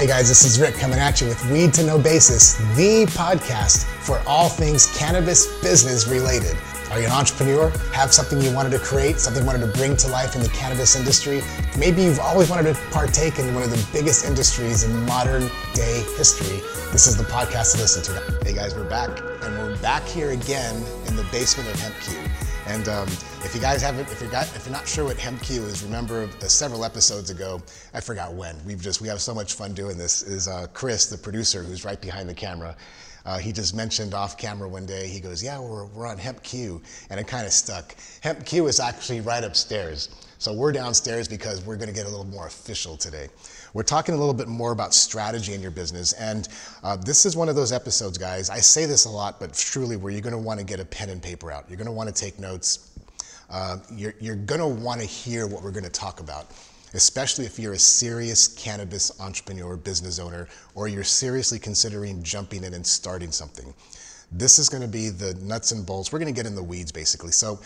Hey guys, this is Rick coming at you with Weed to Know Basis, the podcast for all things cannabis business related. Are you an entrepreneur? Have something you wanted to create, something you wanted to bring to life in the cannabis industry? Maybe you've always wanted to partake in one of the biggest industries in modern day history. This is the podcast to listen to. Hey guys, we're back, and we're back here again in the basement of Hemp HempQ. And um, if you guys haven't, if you're, got, if you're not sure what HempQ is, remember uh, several episodes ago, I forgot when. We've just we have so much fun doing this. Is uh, Chris, the producer, who's right behind the camera. Uh, he just mentioned off camera one day, he goes, Yeah, we're, we're on HempQ. And it kind of stuck. HempQ is actually right upstairs. So we're downstairs because we're going to get a little more official today. We're talking a little bit more about strategy in your business. And uh, this is one of those episodes, guys. I say this a lot, but truly, where you're going to want to get a pen and paper out. You're going to want to take notes. Uh, you're, you're going to want to hear what we're going to talk about especially if you're a serious cannabis entrepreneur, business owner, or you're seriously considering jumping in and starting something. This is going to be the nuts and bolts. We're going to get in the weeds basically. So,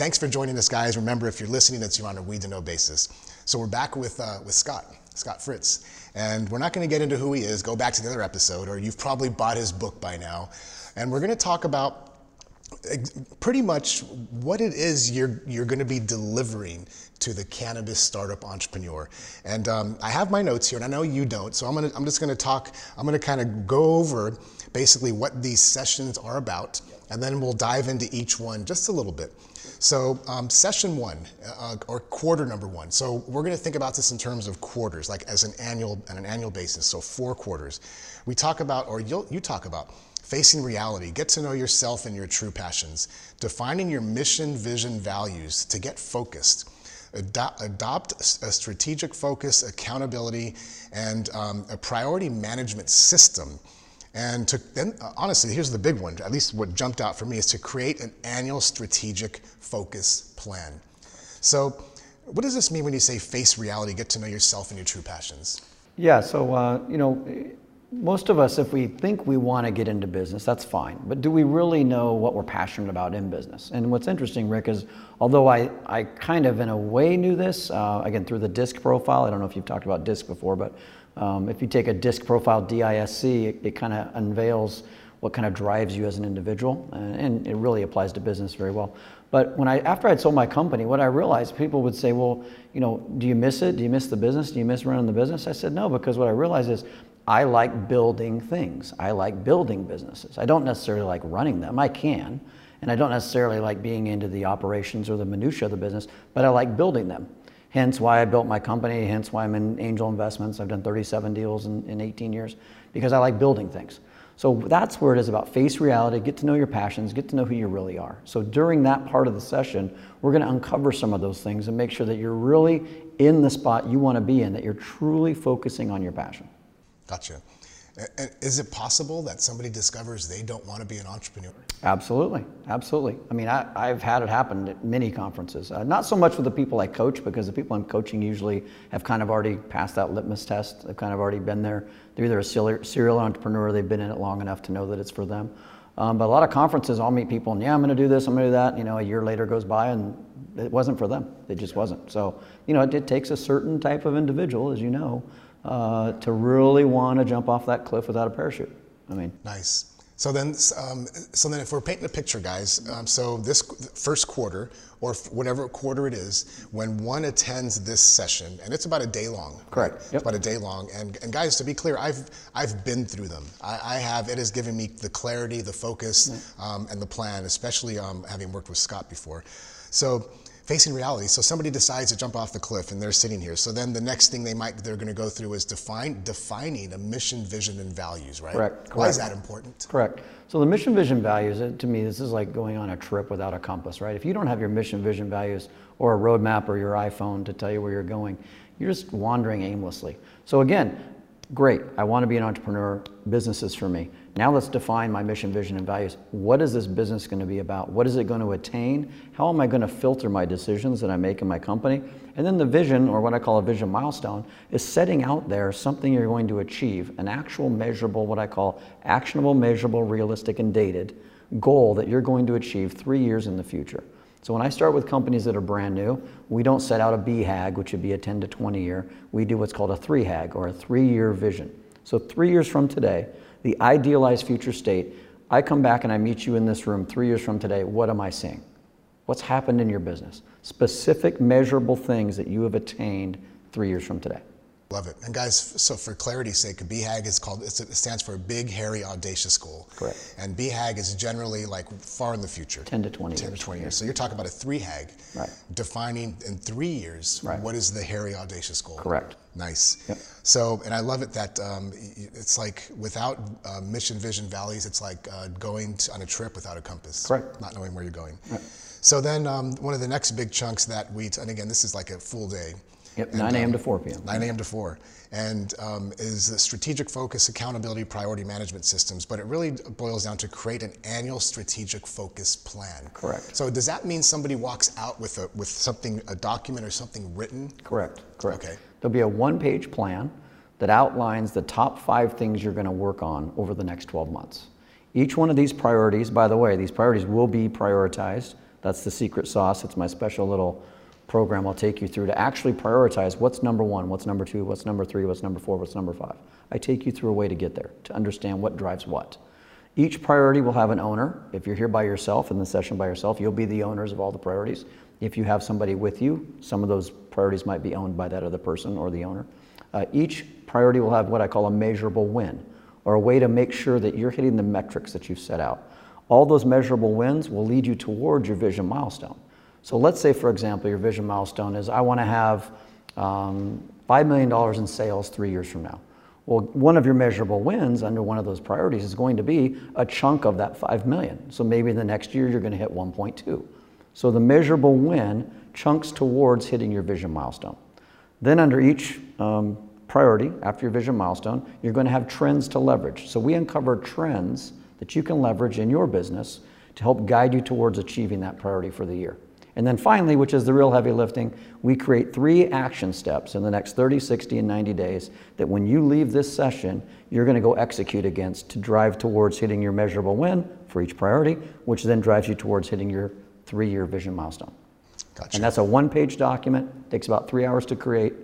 thanks for joining us, guys. Remember, if you're listening, it's you're on a weed to know basis. So, we're back with uh, with Scott, Scott Fritz, and we're not going to get into who he is. Go back to the other episode, or you've probably bought his book by now. And we're going to talk about pretty much what it is you're, you're going to be delivering to the cannabis startup entrepreneur. And um, I have my notes here, and I know you don't, so I'm, gonna, I'm just going to talk, I'm going to kind of go over basically what these sessions are about, and then we'll dive into each one just a little bit. So, um, session one, uh, or quarter number one. So, we're going to think about this in terms of quarters, like as an annual, on an annual basis. So, four quarters. We talk about, or you talk about, facing reality, get to know yourself and your true passions, defining your mission, vision, values to get focused. Adopt, adopt a strategic focus, accountability, and um, a priority management system. And to then, uh, honestly, here's the big one, at least what jumped out for me, is to create an annual strategic focus plan. So, what does this mean when you say face reality, get to know yourself and your true passions? Yeah, so, uh, you know, most of us, if we think we want to get into business, that's fine. But do we really know what we're passionate about in business? And what's interesting, Rick, is although I, I kind of in a way knew this, uh, again, through the DISC profile, I don't know if you've talked about DISC before, but um, if you take a DISC profile, DISC, it, it kind of unveils what kind of drives you as an individual, and, and it really applies to business very well. But when I, after I'd sold my company, what I realized, people would say, well, you know, do you miss it? Do you miss the business? Do you miss running the business? I said, no, because what I realized is I like building things. I like building businesses. I don't necessarily like running them. I can. And I don't necessarily like being into the operations or the minutia of the business, but I like building them. Hence why I built my company, hence why I'm in angel investments. I've done 37 deals in, in 18 years because I like building things. So that's where it is about face reality, get to know your passions, get to know who you really are. So during that part of the session, we're going to uncover some of those things and make sure that you're really in the spot you want to be in, that you're truly focusing on your passion. Gotcha. And is it possible that somebody discovers they don't want to be an entrepreneur? Absolutely, absolutely. I mean, I, have had it happen at many conferences. Uh, not so much with the people I coach, because the people I'm coaching usually have kind of already passed that litmus test. They've kind of already been there. They're either a serial entrepreneur, they've been in it long enough to know that it's for them. Um, but a lot of conferences, I'll meet people and yeah, I'm going to do this, I'm going to do that. You know, a year later goes by and it wasn't for them. It just wasn't. So, you know, it, it takes a certain type of individual, as you know, uh, to really want to jump off that cliff without a parachute. I mean, nice. So then, um, so then, if we're painting a picture, guys, um, so this first quarter, or whatever quarter it is, when one attends this session, and it's about a day long. Correct. Right? Yep. It's about a day long, and, and guys, to be clear, I've I've been through them. I, I have. It has given me the clarity, the focus, um, and the plan, especially um, having worked with Scott before. So facing reality. So somebody decides to jump off the cliff and they're sitting here. So then the next thing they might they're going to go through is define defining a mission, vision, and values, right? Correct. Correct. Why is that important? Correct. So the mission, vision, values. Uh, to me, this is like going on a trip without a compass, right? If you don't have your mission, vision, values, or a roadmap or your iPhone to tell you where you're going, you're just wandering aimlessly. So again, great. I want to be an entrepreneur. Business is for me. Now let's define my mission, vision, and values. What is this business going to be about? What is it going to attain? How am I going to filter my decisions that I make in my company? And then the vision, or what I call a vision milestone, is setting out there something you're going to achieve, an actual measurable, what I call actionable, measurable, realistic, and dated goal that you're going to achieve three years in the future. So when I start with companies that are brand new, we don't set out a BHAG, which would be a 10 to 20 year. We do what's called a 3HAG or a three year vision. So three years from today, the idealized future state, I come back and I meet you in this room three years from today. What am I seeing? What's happened in your business? Specific measurable things that you have attained three years from today. Love it. And guys, so for clarity's sake, BHAG is called, it stands for Big, Hairy, Audacious Goal. Correct. And BHAG is generally like far in the future. 10 to 20 10 years. to 20 years. So you're talking about a 3HAG. Right. Defining in three years Right. what is the hairy, audacious goal. Correct. Nice. Yep. So, and I love it that um, it's like without uh, mission, vision, values, it's like uh, going to, on a trip without a compass. Correct. Not knowing where you're going. Right. So then um, one of the next big chunks that we, and again, this is like a full day. Yep, And, 9 a.m. um, to 4 p.m. 9 a.m. to 4. And um, is the strategic focus, accountability, priority management systems. But it really boils down to create an annual strategic focus plan. Correct. So does that mean somebody walks out with a with something, a document or something written? Correct, correct. Okay. There'll be a one-page plan that outlines the top five things you're going to work on over the next 12 months. Each one of these priorities, by the way, these priorities will be prioritized. That's the secret sauce. It's my special little program I'll take you through to actually prioritize what's number one, what's number two, what's number three, what's number four, what's number five. I take you through a way to get there, to understand what drives what. Each priority will have an owner. If you're here by yourself in the session by yourself, you'll be the owners of all the priorities. If you have somebody with you, some of those priorities might be owned by that other person or the owner. Uh, each priority will have what I call a measurable win, or a way to make sure that you're hitting the metrics that you've set out. All those measurable wins will lead you towards your vision milestone. So let's say, for example, your vision milestone is I want to have um, $5 million in sales three years from now. Well, one of your measurable wins under one of those priorities is going to be a chunk of that 5 million. So maybe the next year you're going to hit 1.2. So the measurable win chunks towards hitting your vision milestone. Then under each um, priority after your vision milestone, you're going to have trends to leverage. So we uncover trends that you can leverage in your business to help guide you towards achieving that priority for the year. And then finally, which is the real heavy lifting, we create three action steps in the next 30, 60, and 90 days that when you leave this session, you're going to go execute against to drive towards hitting your measurable win for each priority, which then drives you towards hitting your three year vision milestone. Gotcha. And that's a one page document, takes about three hours to create,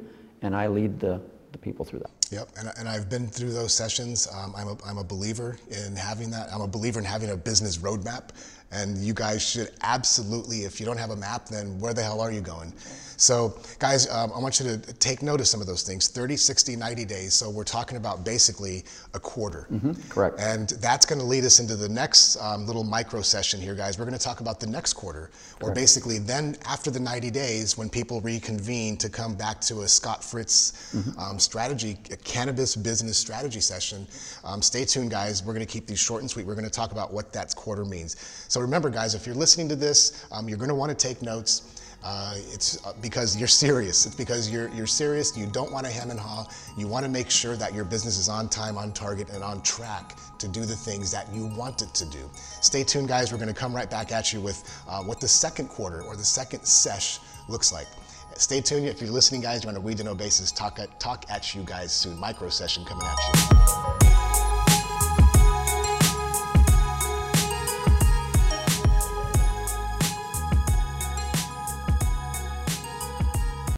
and I lead the, the people through that. Yep, and, and I've been through those sessions. Um, I'm, a, I'm a believer in having that. I'm a believer in having a business roadmap. And you guys should absolutely, if you don't have a map, then where the hell are you going? So, guys, um, I want you to take note of some of those things 30, 60, 90 days. So, we're talking about basically a quarter. correct. And that's going to lead us into the next um, little micro session here, guys. We're going to talk about the next quarter, or basically then after the 90 days, when people reconvene to come back to a Scott Fritz um, strategy, a cannabis business strategy session. Um, stay tuned, guys. We're going to keep these short and sweet. We're going to talk about what that quarter means. So remember, guys, if you're listening to this, um, you're going to want to take notes. Uh, it's uh, because you're serious. It's because you're you're serious. You don't want to hem and haw. You want to make sure that your business is on time, on target, and on track to do the things that you want it to do. Stay tuned, guys. We're going to come right back at you with uh, what the second quarter or the second sesh looks like. Stay tuned. If you're listening, guys, you're on a We to Know basis. Talk at, talk at you guys soon. Micro session coming at you.